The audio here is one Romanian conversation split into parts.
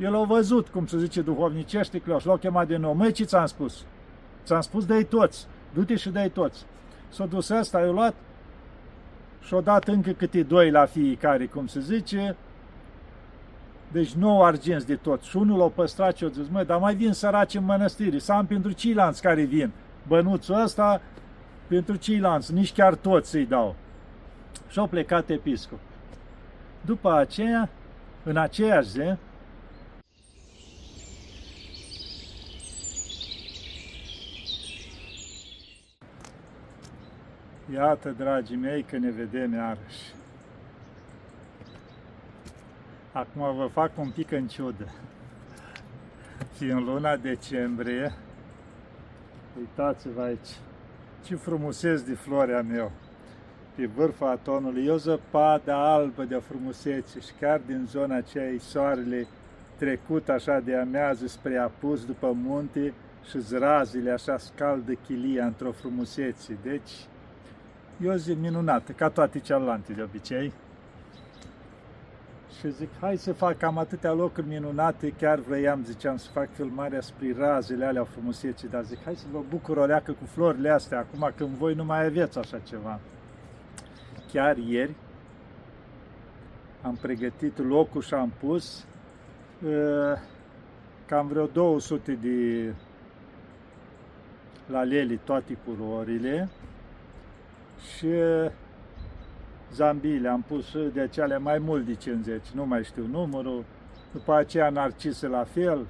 El a văzut, cum se zice duhovnicește, că l-au chemat de nou. Măi, ce ți-am spus? Ți-am spus, dă toți. Du-te și dă toți. S-a dus ăsta, i-a luat și-a dat încă câte doi la fiecare, cum se zice, deci nouă argenți de tot. Și unul l-a păstrat și a zis, măi, dar mai vin săraci în mănăstiri, să am pentru ceilalți care vin. Bănuțul ăsta pentru ceilalți, nici chiar toți să-i dau. Și au plecat episcop. După aceea, în aceeași zi, Iată, dragii mei, că ne vedem iarăși. Acum vă fac un pic în ciudă. Și în luna decembrie, uitați-vă aici, ce frumusețe de floarea meu. Pe vârful atonului, e o zăpadă albă de frumusețe și chiar din zona aceea soarele trecut așa de amează spre apus după munte și zrazile așa scaldă chilia într-o frumusețe. Deci, e o zi minunată, ca toate celelalte de obicei și zic, hai să fac cam atâtea locuri minunate, chiar vroiam, ziceam, să fac filmarea spre razele alea frumusețe, dar zic, hai să vă bucur o leacă cu florile astea, acum când voi nu mai aveți așa ceva. Chiar ieri am pregătit locul și am pus uh, cam vreo 200 de la leli toate culorile și zambile, am pus de cele mai mult de 50, nu mai știu numărul, după aceea narcise la fel,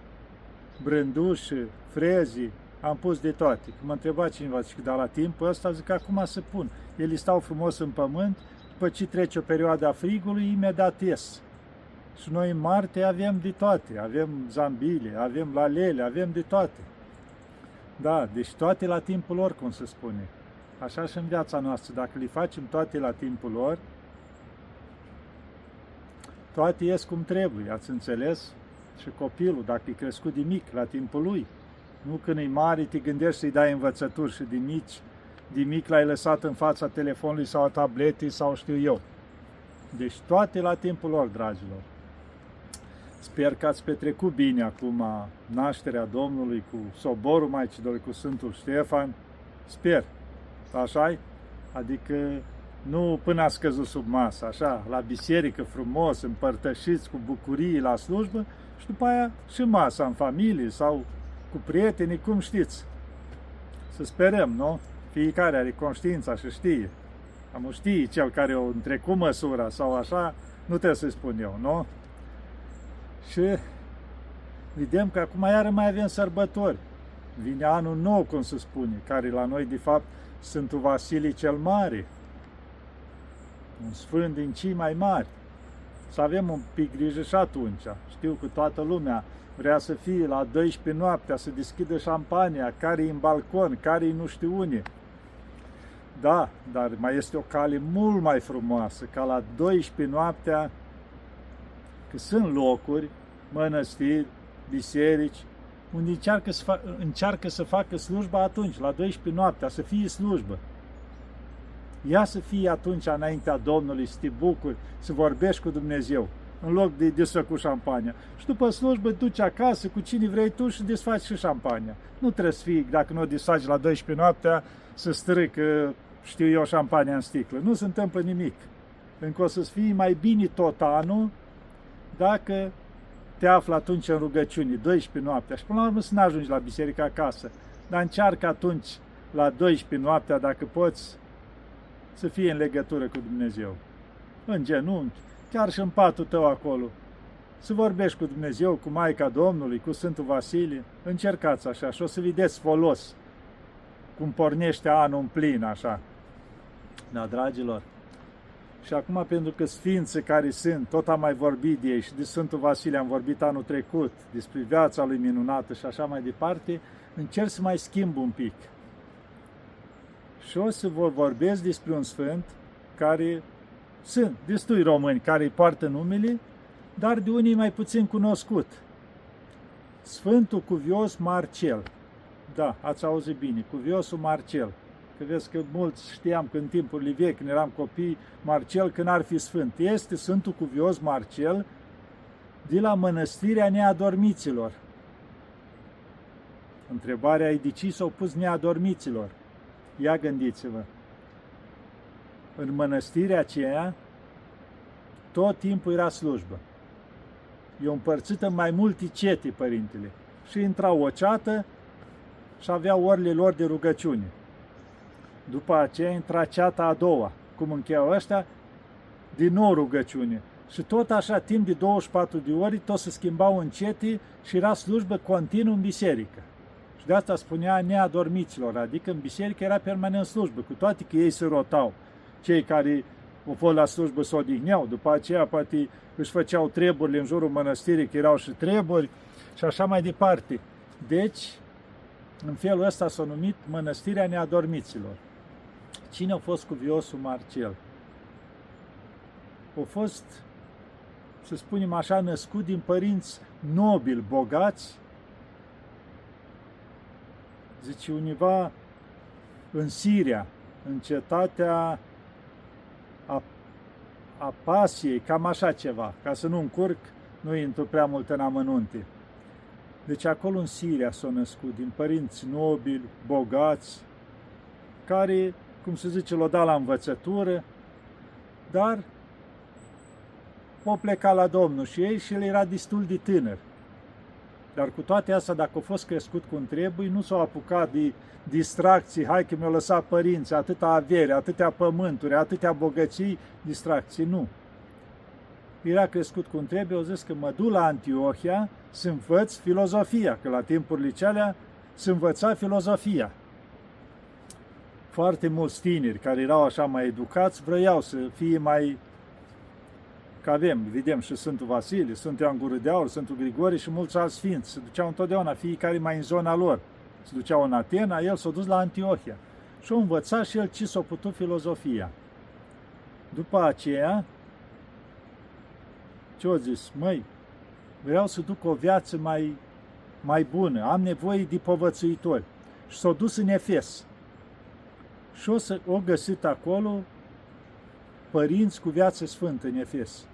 brânduși, frezi, am pus de toate. Mă întreba cineva, zic, dar la timpul ăsta, zic, acum se pun. Ele stau frumos în pământ, după ce trece o perioadă a frigului, imediat ies. Și noi în Marte avem de toate, avem zambile, avem lalele, avem de toate. Da, deci toate la timpul lor, cum se spune. Așa și în viața noastră, dacă le facem toate la timpul lor, toate ies cum trebuie, ați înțeles? Și copilul, dacă e crescut de mic, la timpul lui, nu când e mare, te gândești să-i dai învățături și de mici, de mic l-ai lăsat în fața telefonului sau a tabletei sau știu eu. Deci toate la timpul lor, dragilor. Sper că ați petrecut bine acum nașterea Domnului cu soborul Maicii Domnului, cu Sfântul Ștefan. Sper așa Adică nu până a scăzut sub masă, așa, la biserică frumos, împărtășiți cu bucurii la slujbă și după aia și masa în familie sau cu prietenii, cum știți. Să sperăm, nu? Fiecare are conștiința și știe. Am știe cel care o întrecut măsura sau așa, nu trebuie să-i spun eu, nu? Și vedem că acum iară mai avem sărbători. Vine anul nou, cum se spune, care la noi, de fapt, Sfântul Vasilii cel Mare, un sfânt din cei mai mari. Să avem un pic grijă și atunci. Știu că toată lumea vrea să fie la 12 noaptea, să deschidă șampania, care e în balcon, care e nu știu unde. Da, dar mai este o cale mult mai frumoasă, ca la 12 noaptea, că sunt locuri, mănăstiri, biserici, unde încearcă să, fac, încearcă să facă slujba atunci, la 12 noaptea, să fie slujbă. Ia să fie atunci înaintea Domnului, să te bucuri, să vorbești cu Dumnezeu, în loc de desfăcut șampania. Și după slujbă duci acasă cu cine vrei tu și desfaci și șampania. Nu trebuie să fii, dacă nu o desfaci la 12 noaptea, să strică, știu eu, șampania în sticlă. Nu se întâmplă nimic. Încă o să-ți fie mai bine tot anul dacă te afli atunci în rugăciune, 12 noaptea și până la urmă să nu ajungi la biserică acasă. Dar încearcă atunci, la 12 noaptea, dacă poți, să fie în legătură cu Dumnezeu. În genunchi, chiar și în patul tău acolo. Să vorbești cu Dumnezeu, cu Maica Domnului, cu Sfântul Vasilie. Încercați așa și o să vedeți folos cum pornește anul în plin așa. Da, dragilor, și acum, pentru că sfinții care sunt, tot am mai vorbit de ei și de Sfântul Vasile am vorbit anul trecut, despre viața lui minunată și așa mai departe, încerc să mai schimb un pic. Și o să vă vorbesc despre un sfânt care sunt destui români care îi poartă numele, dar de unii mai puțin cunoscut. Sfântul Cuvios Marcel. Da, ați auzit bine, Cuviosul Marcel că vezi că mulți știam că în timpurile vechi, când eram copii, Marcel, că n-ar fi sfânt. Este Sfântul Cuvios Marcel, de la mănăstirea neadormiților. Întrebarea e de ce s-au pus neadormiților? Ia gândiți-vă. În mănăstirea aceea, tot timpul era slujbă. E împărțită în mai multe cete, părintele. Și intra o ceată și avea orele lor de rugăciune. După aceea intra ceata a doua. Cum încheau ăștia? Din nou rugăciune. Și tot așa, timp de 24 de ori, tot se schimbau în cete și era slujbă continuu în biserică. Și de asta spunea neadormiților, adică în biserică era permanent slujbă, cu toate că ei se rotau. Cei care au fost la slujbă se odihneau, după aceea poate își făceau treburile în jurul mănăstirii, că erau și treburi și așa mai departe. Deci, în felul ăsta s-a numit Mănăstirea Neadormiților. Cine a fost cuviosul Marcel? A fost, să spunem așa, născut din părinți nobili, bogați, zice univa în Siria, în cetatea a, a Pasiei, cam așa ceva, ca să nu încurc, nu intru prea mult în amănunte. Deci acolo în Siria s-au născut, din părinți nobili, bogați, care, cum se zice, l-au dat la învățătură, dar au plecat la Domnul și ei și el era destul de tânăr. Dar cu toate astea, dacă a fost crescut cum trebuie, nu s-au apucat de distracții, hai că mi-au lăsat părinții, atâta avere, atâtea pământuri, atâtea bogății, distracții, nu. Era crescut cum trebuie, au zis că mă duc la Antiohia să învăț filozofia, că la timpurile celea să învăța filozofia. Foarte mulți tineri care erau așa mai educați vreau să fie mai Că avem, vedem și Sfântul Vasile, Sfântul Ioan Gură de Aur, Sfântul Grigore și mulți alți sfinți. Se duceau întotdeauna, fiecare mai în zona lor. Se duceau în Atena, el s-a dus la Antiohia. Și a învățat și el ce s-a putut filozofia. După aceea, ce a zis? Măi, vreau să duc o viață mai, mai bună, am nevoie de povățuitori. Și s-a dus în Efes. Și o, să, o găsit acolo părinți cu viață sfântă în Efes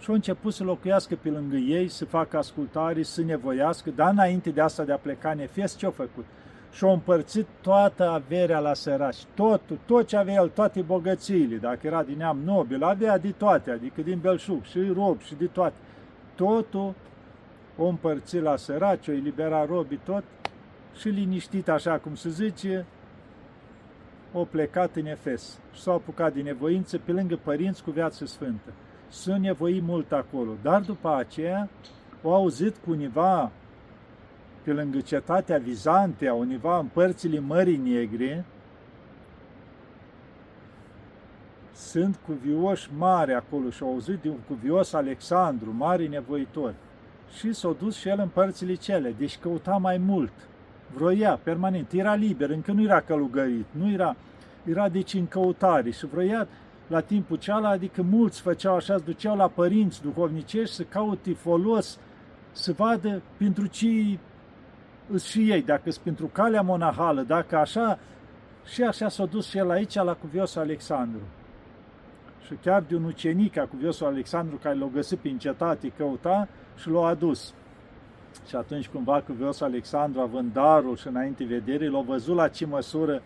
și au început să locuiască pe lângă ei, să facă ascultare, să nevoiască, dar înainte de asta de a pleca în Efes, ce-au făcut? Și-au împărțit toată averea la săraci, tot, tot ce avea el, toate bogățiile, dacă era din neam nobil, avea de toate, adică din belșug, și rob, și de toate. Totul o împărțit la săraci, o elibera robii tot și liniștit, așa cum se zice, o plecat în Efes și s-au apucat din nevoință pe lângă părinți cu viață sfântă s-a nevoit mult acolo. Dar după aceea au auzit cu univa pe lângă cetatea Vizantea, univa în părțile Mării Negre, sunt cuvioși mari acolo și au auzit de un cuvios Alexandru, mare nevoitor. Și s-a dus și el în părțile cele, deci căuta mai mult. Vroia, permanent, era liber, încă nu era călugărit, nu era, era deci în căutare și vroia la timpul ceala, adică mulți făceau așa, se duceau la părinți duhovnicești să caute folos, să vadă pentru ce îs și ei, dacă sunt pentru calea monahală, dacă așa, și așa s-a dus și el aici la cuviosul Alexandru. Și chiar de un ucenic a cuviosul Alexandru care l-a găsit prin cetate, căuta și l-a adus. Și atunci cumva cuviosul Alexandru, având darul și înainte vedere, l-a văzut la ce măsură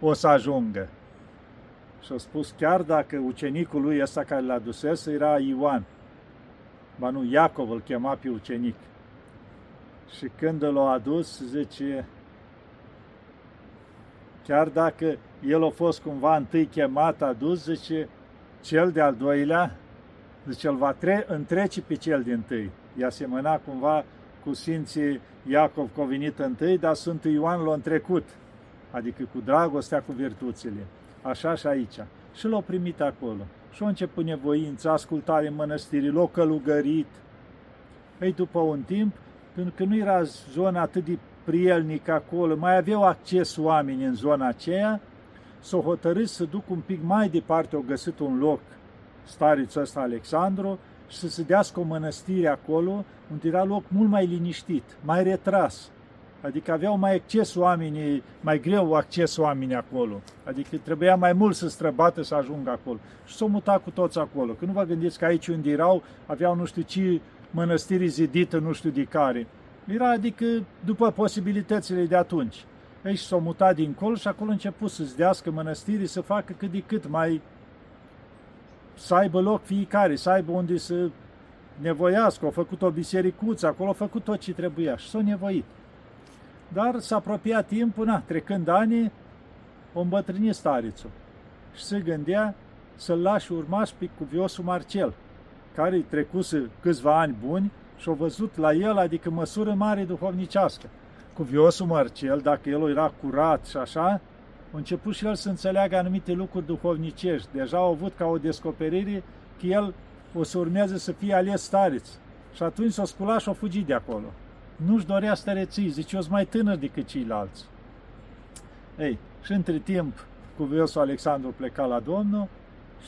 o să ajungă. Și a spus, chiar dacă ucenicul lui ăsta care l-a dusese era Ioan, ba nu, Iacov îl chema pe ucenic. Și când l-a adus, zice, chiar dacă el a fost cumva întâi chemat, adus, zice, cel de-al doilea, zice, îl va tre- întrece pe cel din tâi. I-a semănat cumva cu Sfinții Iacov că a venit întâi, dar Sfântul Ioan l-a întrecut, adică cu dragostea, cu virtuțile așa și aici. Și l-au primit acolo. Și au început nevoință, ascultare în mănăstiri, l-au călugărit. Ei, după un timp, pentru că nu era zona atât de prielnică acolo, mai aveau acces oameni în zona aceea, s-au hotărât să duc un pic mai departe, au găsit un loc, starițul ăsta Alexandru, și să se dească o mănăstire acolo, unde era loc mult mai liniștit, mai retras. Adică aveau mai acces oamenii, mai greu acces oamenii acolo. Adică trebuia mai mult să străbată să ajungă acolo. Și s-au mutat cu toți acolo. Că nu vă gândiți că aici unde erau, aveau nu știu ce mănăstirii zidită nu știu de care. Era adică după posibilitățile de atunci. Ei s-au mutat dincolo și acolo a început să dească mănăstirii, să facă cât de cât mai să aibă loc fiecare, să aibă unde să nevoiască, au făcut o bisericuță, acolo au făcut tot ce trebuia și s-au nevoit. Dar s-a apropiat timpul, na, trecând ani, o îmbătrâni starițul și se gândea să-l lași urmaș pe cuviosul Marcel, care îi trecuse câțiva ani buni și-au văzut la el, adică măsură mare duhovnicească. Cuviosul Marcel, dacă el era curat și așa, a început și el să înțeleagă anumite lucruri duhovnicești. Deja au avut ca o descoperire că el o să urmeze să fie ales stareț. Și atunci s-a sculat și a fugit de acolo. Nu-și dorea stăreții, zice, eu sunt mai tânăr decât ceilalți. Ei, și între timp, cuviosul Alexandru pleca la Domnul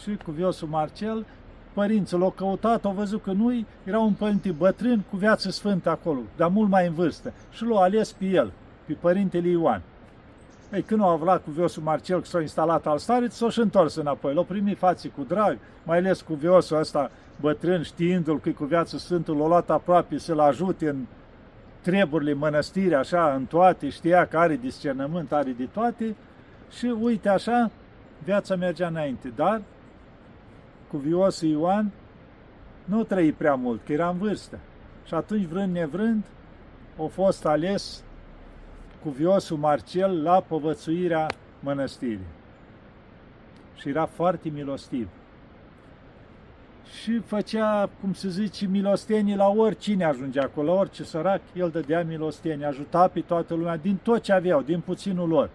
și cuviosul Marcel, părinții l-au căutat, au văzut că nu era un părinte bătrân cu viață sfântă acolo, dar mult mai în vârstă, și l-au ales pe el, pe părintele Ioan. Ei, când au aflat cuviosul Marcel că s-a instalat al stareț, s-a și întors înapoi. L-au primit fații cu drag, mai ales cuviosul ăsta bătrân, știindu-l că cu viață sfântă l-a luat aproape să-l ajute în treburile mănăstirii, așa, în toate, știa că are discernământ, are de toate și uite așa, viața mergea înainte, dar cuviosul Ioan nu trăi prea mult, că era în vârstă. Și atunci, vrând nevrând, a fost ales cuviosul Marcel la povățuirea mănăstirii. Și era foarte milostiv. Și făcea, cum se zice, milostenii la oricine ajungea acolo, la orice sărac, el dădea milostenii, ajuta pe toată lumea din tot ce aveau, din puținul lor.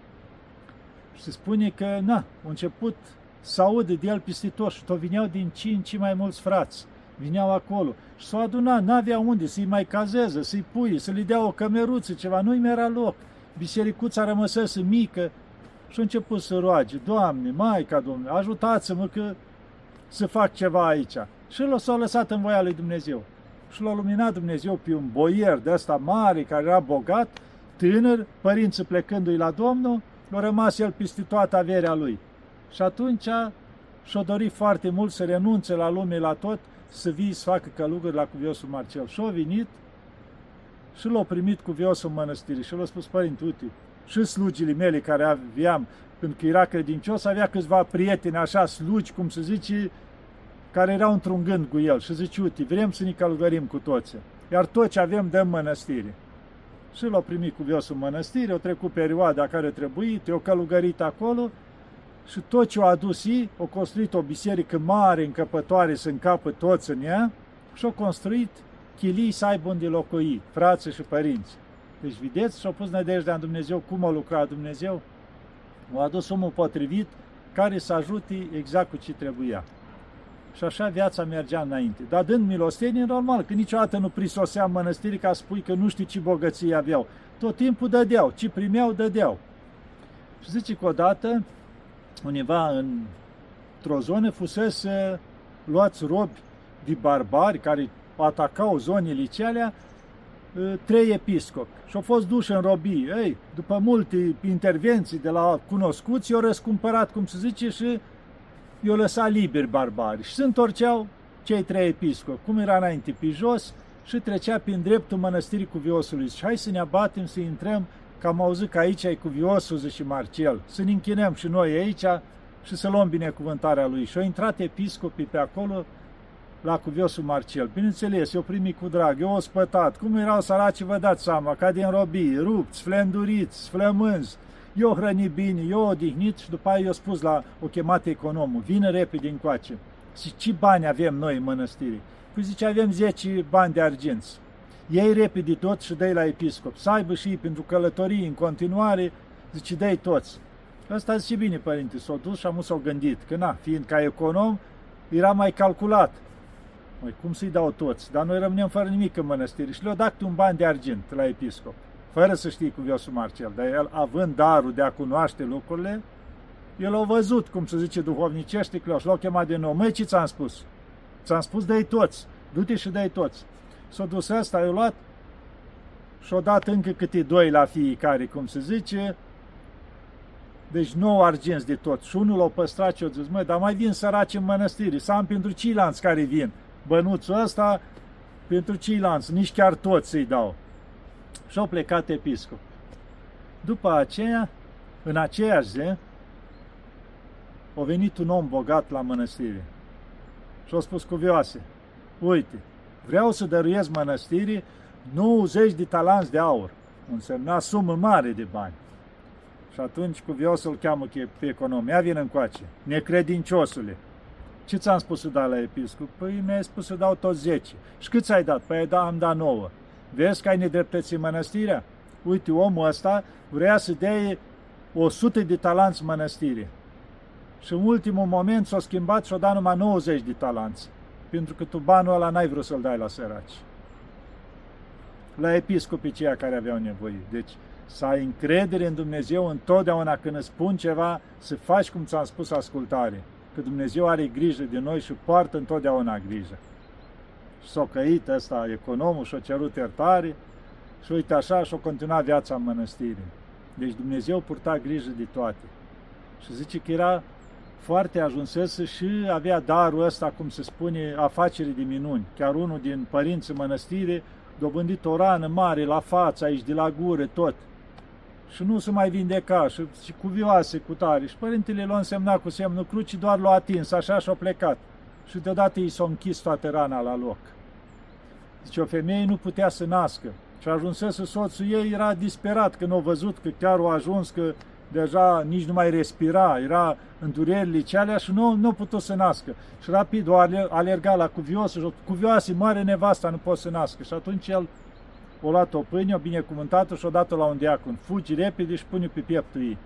Și se spune că, na, a început să audă de el peste tot și tot vineau din cinci mai mulți frați. Vineau acolo și s-au adunat, n-avea unde să-i mai cazeze, să-i pui, să i dea o cămeruță, ceva, nu-i mai era loc bisericuța rămăsese mică și a început să roage, Doamne, Maica Domnule, ajutați-mă că să fac ceva aici. Și l s-a lăsat în voia lui Dumnezeu. Și l-a luminat Dumnezeu pe un boier de ăsta mare, care era bogat, tânăr, părinții plecându-i la Domnul, l-a rămas el peste toată averea lui. Și atunci și-a dorit foarte mult să renunțe la lume, la tot, să vii să facă călugări la cuviosul Marcel. Și a venit și l-au primit cu viosul în mănăstire și l-au spus, părinte, uite, și slugile mele care aveam, când că era credincios, avea câțiva prieteni, așa, slugi, cum se zice, care erau într-un gând cu el și zice, uite, vrem să ne călugărim cu toți, iar tot ce avem dăm mănăstire. Și l-au primit cu viosul în mănăstire, au trecut perioada care trebuie, te-au călugărit acolo și tot ce au adus ei, au construit o biserică mare, încăpătoare, să încapă toți în ea și au construit chilii să aibă unde locui, frații și părinți. Deci, vedeți, și-au pus nădejdea în Dumnezeu, cum a lucrat Dumnezeu? a adus omul potrivit care să ajute exact cu ce trebuia. Și așa viața mergea înainte. Dar dând milostenie, normal, că niciodată nu prisosea în mănăstiri ca să spui că nu știi ce bogății aveau. Tot timpul dădeau, ce primeau, dădeau. Și zice că odată, undeva într-o zonă, fusese luați robi de barbari care atacau zonele alea ă, trei episcopi și au fost duși în robii. Ei, după multe intervenții de la cunoscuți, i-au răscumpărat, cum se zice, și i-au lăsat liberi barbari. Și se întorceau cei trei episcopi, cum era înainte, pe jos, și trecea prin dreptul mănăstirii cuviosului. Și hai să ne abatem, să intrăm, că am auzit că aici e cuviosul, zice Marcel, să ne închinăm și noi aici și să luăm binecuvântarea lui. Și au intrat episcopii pe acolo, la cuviosul Marcel. Bineînțeles, eu primi cu drag, eu o spătat. Cum erau săraci, vă dați seama, ca din robii, rupți, flenduriți, flămânzi. Eu hrăni bine, eu odihnit și după aia eu spus la o chemat economul, vină repede încoace. Și ce bani avem noi în mănăstire? Păi zice, avem 10 bani de arginți. Ei repede tot și dai la episcop. Să aibă și pentru călătorii în continuare, zice, dai toți. Asta zice bine, părinte, s-a dus și am s-au gândit, că na, fiind ca econom, era mai calculat. Măi, cum să-i dau toți? Dar noi rămânem fără nimic în mănăstire și le-au dat un ban de argint la episcop, fără să știe cuviosul Marcel. Dar el, având darul de a cunoaște lucrurile, el a văzut, cum se zice duhovnicește, că l-au chemat de nou. Măi, ce ți-am spus? Ți-am spus, dai toți. Du-te și dai toți. S-a dus ăsta, i-a luat și-a dat încă câte doi la fiecare, cum se zice, deci nouă argenți de tot. Și unul l-a păstrat și a zis, măi, dar mai vin săraci în mănăstiri, să am pentru ceilalți care vin bănuțul ăsta pentru ceilalți, nici chiar toți să-i dau. Și au plecat episcop. După aceea, în aceeași zi, a venit un om bogat la mănăstire și a spus cuvioase, uite, vreau să dăruiesc mănăstirii 90 de talanți de aur, însemna sumă mare de bani. Și atunci cuviosul îl cheamă pe econom, ia vin încoace, necredinciosule, ce ți-am spus să dau la episcop? Păi mi-ai spus să dau tot 10. Și cât ți-ai dat? Păi da, am dat 9. Vezi că ai nedreptăți în mănăstirea? Uite, omul ăsta vrea să dea 100 de talanți mănăstirii. Și în ultimul moment s-a schimbat și-a dat numai 90 de talanți. Pentru că tu banul ăla n-ai vrut să-l dai la săraci. La episcopii ceia care aveau nevoie. Deci să ai încredere în Dumnezeu întotdeauna când îți spun ceva, să faci cum ți-am spus ascultare că Dumnezeu are grijă de noi și poartă întotdeauna grijă. Și s-a căit ăsta economul și-a cerut iertare și uite așa și-a continuat viața în mănăstire. Deci Dumnezeu purta grijă de toate. Și zice că era foarte ajunsese și avea darul ăsta, cum se spune, afacere de minuni. Chiar unul din părinții mănăstire dobândit o rană mare la față, aici de la gură, tot și nu se mai vindeca și, și vioase cu tare. Și părintele l-a însemnat cu semnul crucii, doar l-a atins, așa și-a plecat. Și deodată i s-a închis toată rana la loc. Zice, o femeie nu putea să nască. Și ajunsese soțul ei, era disperat când a văzut că chiar a ajuns că deja nici nu mai respira, era în durerile cealea și nu, nu a putut să nască. Și rapid o alerga la cuviosul și cuvioase, mare nevasta, nu pot să nască. Și atunci el o luat o pâine, o binecuvântată și o dat-o la un diacon. Fugi repede și pune pe pieptul ei.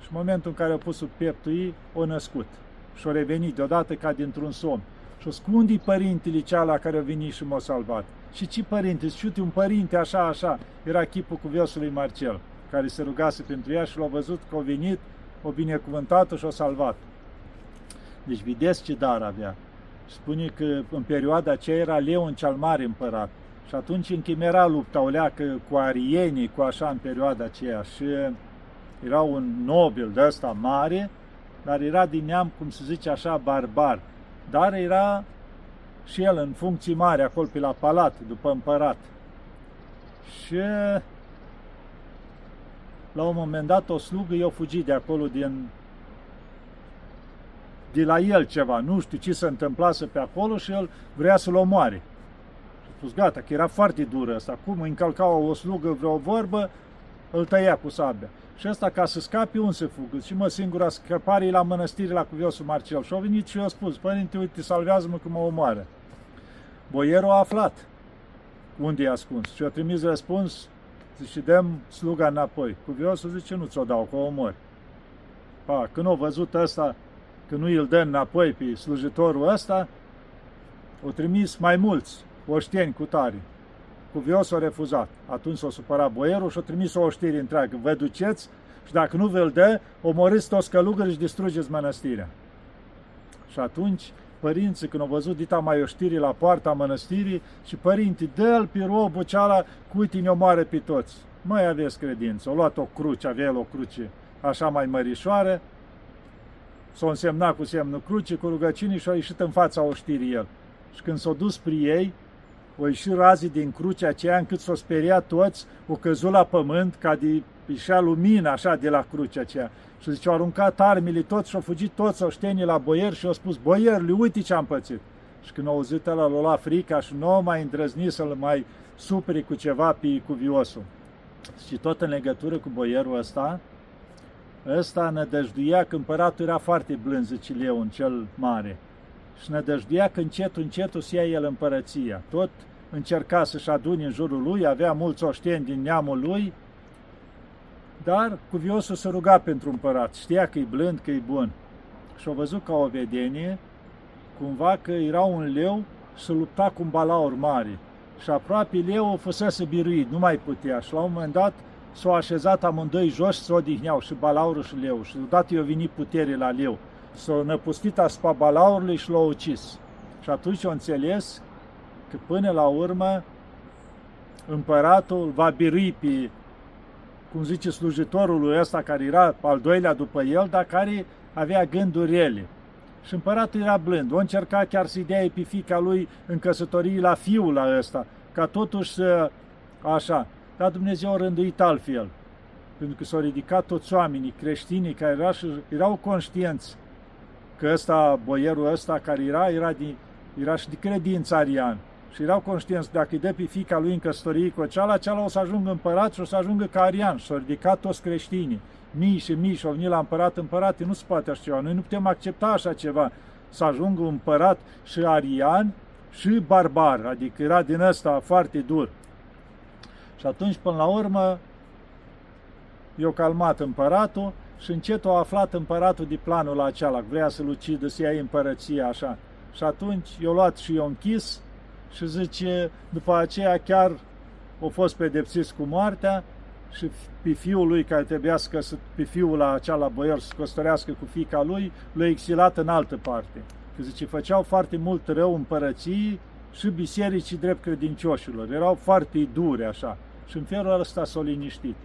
Și în momentul în care a pus pe pieptul ei, o născut. Și o revenit deodată ca dintr-un somn. Și o scundi părintele ceala care a venit și m-a salvat. Și ce părinte? Și un părinte așa, așa. Era chipul cuviosului Marcel, care se rugase pentru ea și l-a văzut că a venit, o binecuvântată și o salvat. Deci vedeți ce dar avea. Spune că în perioada aceea era Leon cel Mare împărat și atunci închimera lupta o leacă cu arienii, cu așa în perioada aceea. Și era un nobil de ăsta mare, dar era din neam, cum se zice așa, barbar. Dar era și el în funcții mari acolo pe la palat, după împărat. Și la un moment dat o slugă i-a fugit de acolo din de la el ceva, nu știu ce se întâmplase pe acolo și el vrea să-l omoare spus, gata, că era foarte dură asta. Cum încălca o slugă vreo vorbă, îl tăia cu sabia. Și ăsta, ca să scape, un se fugă. Și mă, singura scăpare la mănăstire la cuviosul Marcel. Și a venit și eu a spus, părinte, uite, salvează-mă că mă omoară. Boierul a aflat unde e ascuns și a trimis răspuns, zice, dăm sluga înapoi. Cuviosul zice, nu ți-o dau, că o omori. Pa, când a văzut ăsta, că nu îl dă înapoi pe slujitorul ăsta, o trimis mai mulți oșteni cu tare. Cuvios a refuzat. Atunci s-a supărat boierul și a trimis o oștire întreagă. Vă duceți și dacă nu vă-l dă, omorâți toți călugări și distrugeți mănăstirea. Și atunci părinții, când au văzut dita mai oștiri la poarta mănăstirii, și părinții, dă-l pe robul ceala, cu uite ne omoară pe toți. Mai aveți credință. Au luat o cruce, avea el o cruce așa mai mărișoară, s-a însemnat cu semnul cruce, cu rugăciunii și a ieșit în fața oștirii el. Și când s-a dus pri ei, o ieși razii din crucea aceea încât s-o speria toți, o căzut la pământ ca de ieșea lumină așa de la crucea aceea. Și zice, au aruncat armele toți și au fugit toți oștenii la boier și au spus, boierului, uite ce am pățit. Și când au auzit ăla, l-a luat frica și nu mai îndrăznit să-l mai supere cu ceva pe cuviosul. Și tot în legătură cu boierul ăsta, ăsta nădăjduia că împăratul era foarte blând, zice Leon, cel mare și nădăjduia că încetul, încetul să ia el împărăția. Tot încerca să-și adune în jurul lui, avea mulți oșteni din neamul lui, dar cuviosul se ruga pentru împărat, știa că e blând, că e bun. Și a văzut ca o vedenie, cumva că era un leu și lupta cu un balaur mare. Și aproape leu a fusese biruit, nu mai putea. Și la un moment dat s-au așezat amândoi jos și s-au odihneau, și balaurul și leu. Și deodată i-a venit putere la leu s-a năpustit asupra balaurului și l-a ucis. Și atunci o înțeles că până la urmă împăratul va birui pe, cum zice slujitorul lui ăsta care era al doilea după el, dar care avea gânduri rele. Și împăratul era blând. O încerca chiar să-i dea pe fica lui în căsătorie la fiul la ăsta, ca totuși să... așa. Dar Dumnezeu a rânduit altfel. Pentru că s-au ridicat toți oamenii creștinii care erau, erau conștienți că ăsta, boierul ăsta care era, era, din, era și de credință arian. Și erau conștienți, dacă îi dă pe fica lui în căsătorie cu ceala, ceala o să ajungă împărat și o să ajungă ca arian. Și s-au ridicat toți creștinii. Mii și mii și au venit la împărat, împărate, nu se poate așa ceva. Noi nu putem accepta așa ceva. Să ajungă un împărat și arian și barbar, adică era din ăsta foarte dur. Și atunci, până la urmă, i-a calmat împăratul și încet a aflat împăratul de planul acela, vrea să-l ucidă, să ia împărăția așa. Și atunci i-a luat și i-a închis și zice, după aceea chiar a fost pedepsit cu moartea și pe fiul lui care trebuia să căsă, pe fiul la acela boier să căsătorească cu fica lui, l-a exilat în altă parte. Că zice, făceau foarte mult rău împărății și bisericii drept credincioșilor. Erau foarte dure așa. Și în felul ăsta s-au liniștit.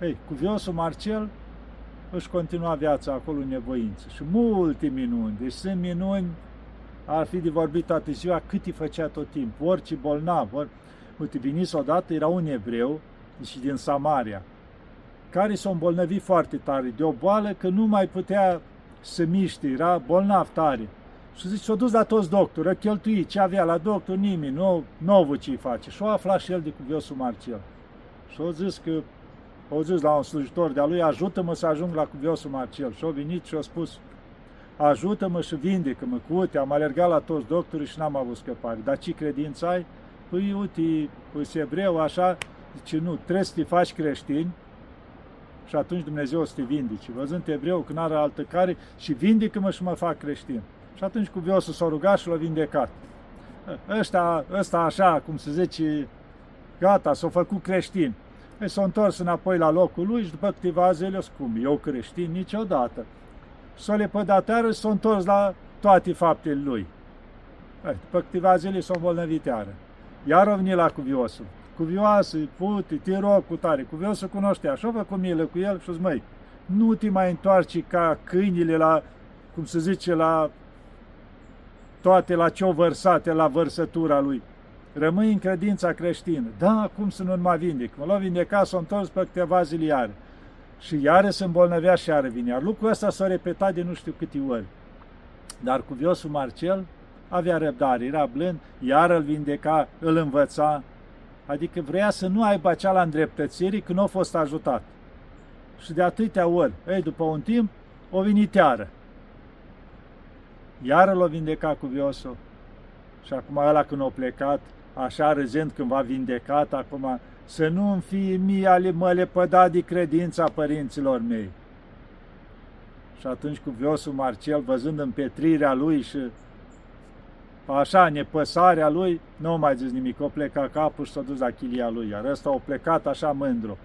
Ei, cuviosul Marcel își continua viața acolo în nevoință. Și multe minuni, deci sunt minuni, ar fi de vorbit toată ziua, cât îi făcea tot timpul, orice bolnav. Ori... Uite, vinis odată, era un evreu, și din Samaria, care s-a îmbolnăvit foarte tare de o boală că nu mai putea să miște, era bolnav tare. Și zice, s-a dus la toți doctori, a cheltuit ce avea la doctor, nimeni, nu, nu ce-i face. Și a aflat și el de cuviosul Marcel. Și a zis că au zis la un slujitor de-a lui, ajută-mă să ajung la cuviosul Marcel. Și a venit și a spus, ajută-mă și vindecă-mă, cu uite, am alergat la toți doctorii și n-am avut scăpare. Dar ce credință ai? Păi, uite, păi, evreu, așa, zice, nu, trebuie să te faci creștin și atunci Dumnezeu o să te vindice. Văzând evreu că n-are altă care și vindecă-mă și mă fac creștin. Și atunci cuviosul s-a rugat și l-a vindecat. Ăsta, ăsta așa, cum se zice, gata, s-a făcut creștin. E s-a întors înapoi la locul lui și după câteva zile, cum, eu creștin niciodată. S-a lepădat iară și s-a întors la toate faptele lui. E, după câteva zile s-a îmbolnăvit iară. Iar a venit la cuviosul. Cuvioasă, pute, te rog cu tare. Cuviosul cunoștea, așa vă cu milă cu el și măi, nu te mai întoarce ca câinile la, cum se zice, la toate la ce vărsate, la vărsătura lui rămâi în credința creștină. Da, cum să nu mai vindec? Mă l-a vindecat, s-a întors pe câteva zile iară. Și iară se îmbolnăvea și iară vine. Iar lucrul ăsta s-a repetat de nu știu câte ori. Dar cu viosul Marcel avea răbdare, era blând, iar îl vindeca, îl învăța, adică vrea să nu aibă acea îndreptățire când nu a fost ajutat. Și de atâtea ori, ei, după un timp, o venit iară. Iară l-a vindecat cu viosul. Și acum ăla când a plecat, așa râzând când va vindecat acum, să nu-mi fie mie ale mă lepăda de credința părinților mei. Și atunci cu viosul Marcel, văzând împetrirea lui și așa nepăsarea lui, nu mai zis nimic, o pleca capul și s-a dus la chilia lui, iar ăsta a plecat așa mândru.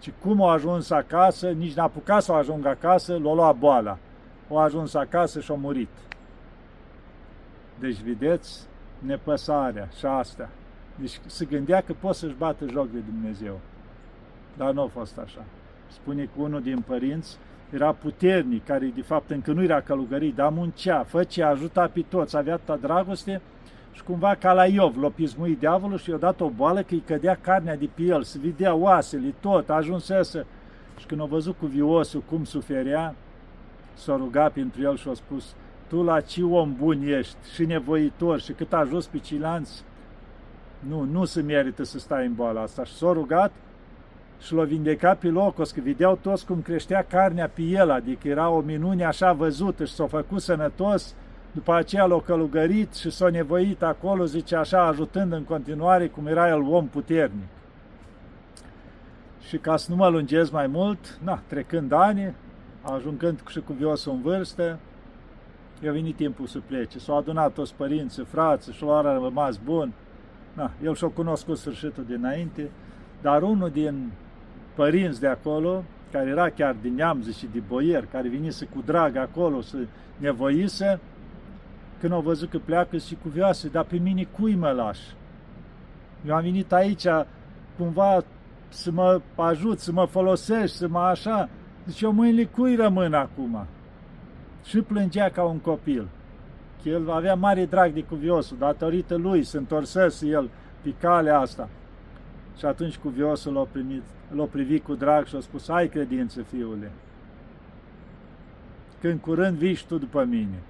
Și cum a ajuns acasă, nici n-a apucat să ajungă acasă, l-a luat boala. A ajuns acasă și a murit. Deci, vedeți, nepăsarea și astea. Deci se gândea că poate să-și bată joc de Dumnezeu. Dar nu a fost așa. Spune că unul din părinți era puternic, care de fapt încă nu era călugărit, dar muncea, făcea, ajuta pe toți, avea atâta dragoste și cumva ca la Iov l-a pismuit diavolul și i-a dat o boală că îi cădea carnea de pe el, se vedea oasele, tot, ajunsese. Și când a văzut cu viosul cum suferea, s-a rugat pentru el și a spus, tu la ce om bun ești și nevoitor și cât ajuns pe cilanți, nu, nu se merită să stai în boala asta. Și s-a rugat și l-a vindecat pe locul, că vedeau toți cum creștea carnea pe el, adică era o minune așa văzută și s-a făcut sănătos, după aceea l-a călugărit și s-a nevoit acolo, zice așa, ajutând în continuare cum era el om puternic. Și ca să nu mă lungez mai mult, na, trecând ani, ajungând și cu viosul în vârstă, i-a venit timpul să plece. S-au adunat toți părinții, frații și l-au rămas bun. Na, el și-a cunoscut sfârșitul dinainte, dar unul din părinți de acolo, care era chiar din neam, și de boier, care venise cu drag acolo să nevoise, când au văzut că pleacă și cu vioase, dar pe mine cui mă lași? Eu am venit aici cumva să mă ajut, să mă folosești, să mă așa. Deci eu mâinile cui rămân acum? Și plângea ca un copil. Că el avea mare drag de cuviosul, datorită lui se întorsese el pe calea asta. Și atunci cuviosul l-a, primit, l-a privit cu drag și a spus, ai credință, fiule, când curând vii și tu după mine.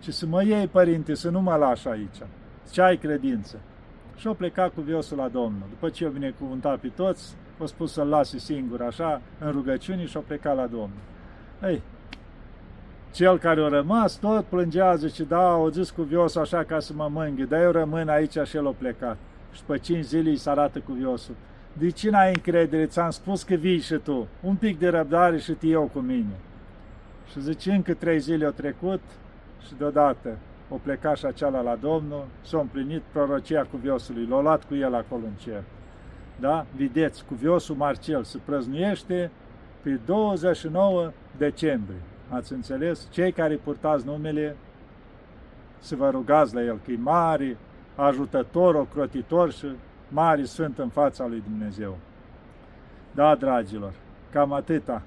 Și să mă iei, părinte, să nu mă lași aici. Ce ai credință? Și au plecat cu viosul la Domnul. După ce au binecuvântat pe toți, au spus să-l lase singur așa, în rugăciuni și au plecat la Domnul. Ei, cel care a rămas tot plângează și da, au zis cu viosul așa ca să mă mânghe, dar eu rămân aici și el a plecat. Și după cinci zile îi se arată cu viosul. De ce n-ai încredere? Ți-am spus că vii și tu. Un pic de răbdare și te iau cu mine. Și zice, încă trei zile au trecut și deodată o pleca și aceala la Domnul, s-a împlinit prorocia cuviosului, l-a luat cu el acolo în cer. Da? Vedeți, cuviosul Marcel se prăznuiește pe 29 decembrie. Ați înțeles? Cei care purtați numele, să vă rugați la el, că e mare, ajutător, ocrotitor și mare sfânt în fața lui Dumnezeu. Da, dragilor, cam atâta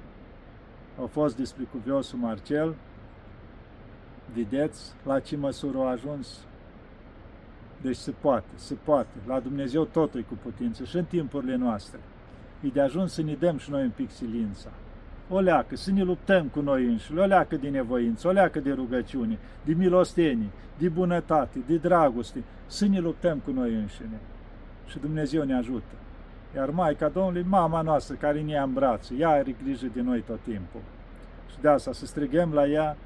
a fost despre cuviosul Marcel. Vedeți la ce măsură a ajuns? Deci se poate, se poate. La Dumnezeu totul e cu putință și în timpurile noastre. E de ajuns să ne dăm și noi un pic silința. O leacă, să ne luptăm cu noi înșile, o leacă de nevoință, o leacă de rugăciune, de milostenie, de bunătate, de dragoste, să ne luptăm cu noi înșine. Și Dumnezeu ne ajută. Iar Maica Domnului, mama noastră care ne ia în brațe, ea are grijă de noi tot timpul. Și de asta să strigăm la ea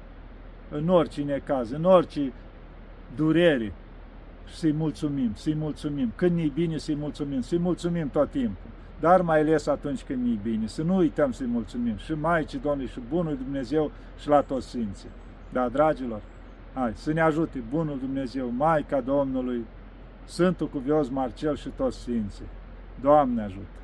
în orice necaz, în orice durere și să-i mulțumim, să-i mulțumim. Când e bine, să-i mulțumim, să-i mulțumim tot timpul. Dar mai ales atunci când e bine, să nu uităm să-i mulțumim și Maicii Domnului și Bunul Dumnezeu și la toți Sfinții. Da, dragilor, hai, să ne ajute Bunul Dumnezeu, Maica Domnului, Sfântul Cuvios Marcel și toți Sfinții. Doamne ajută!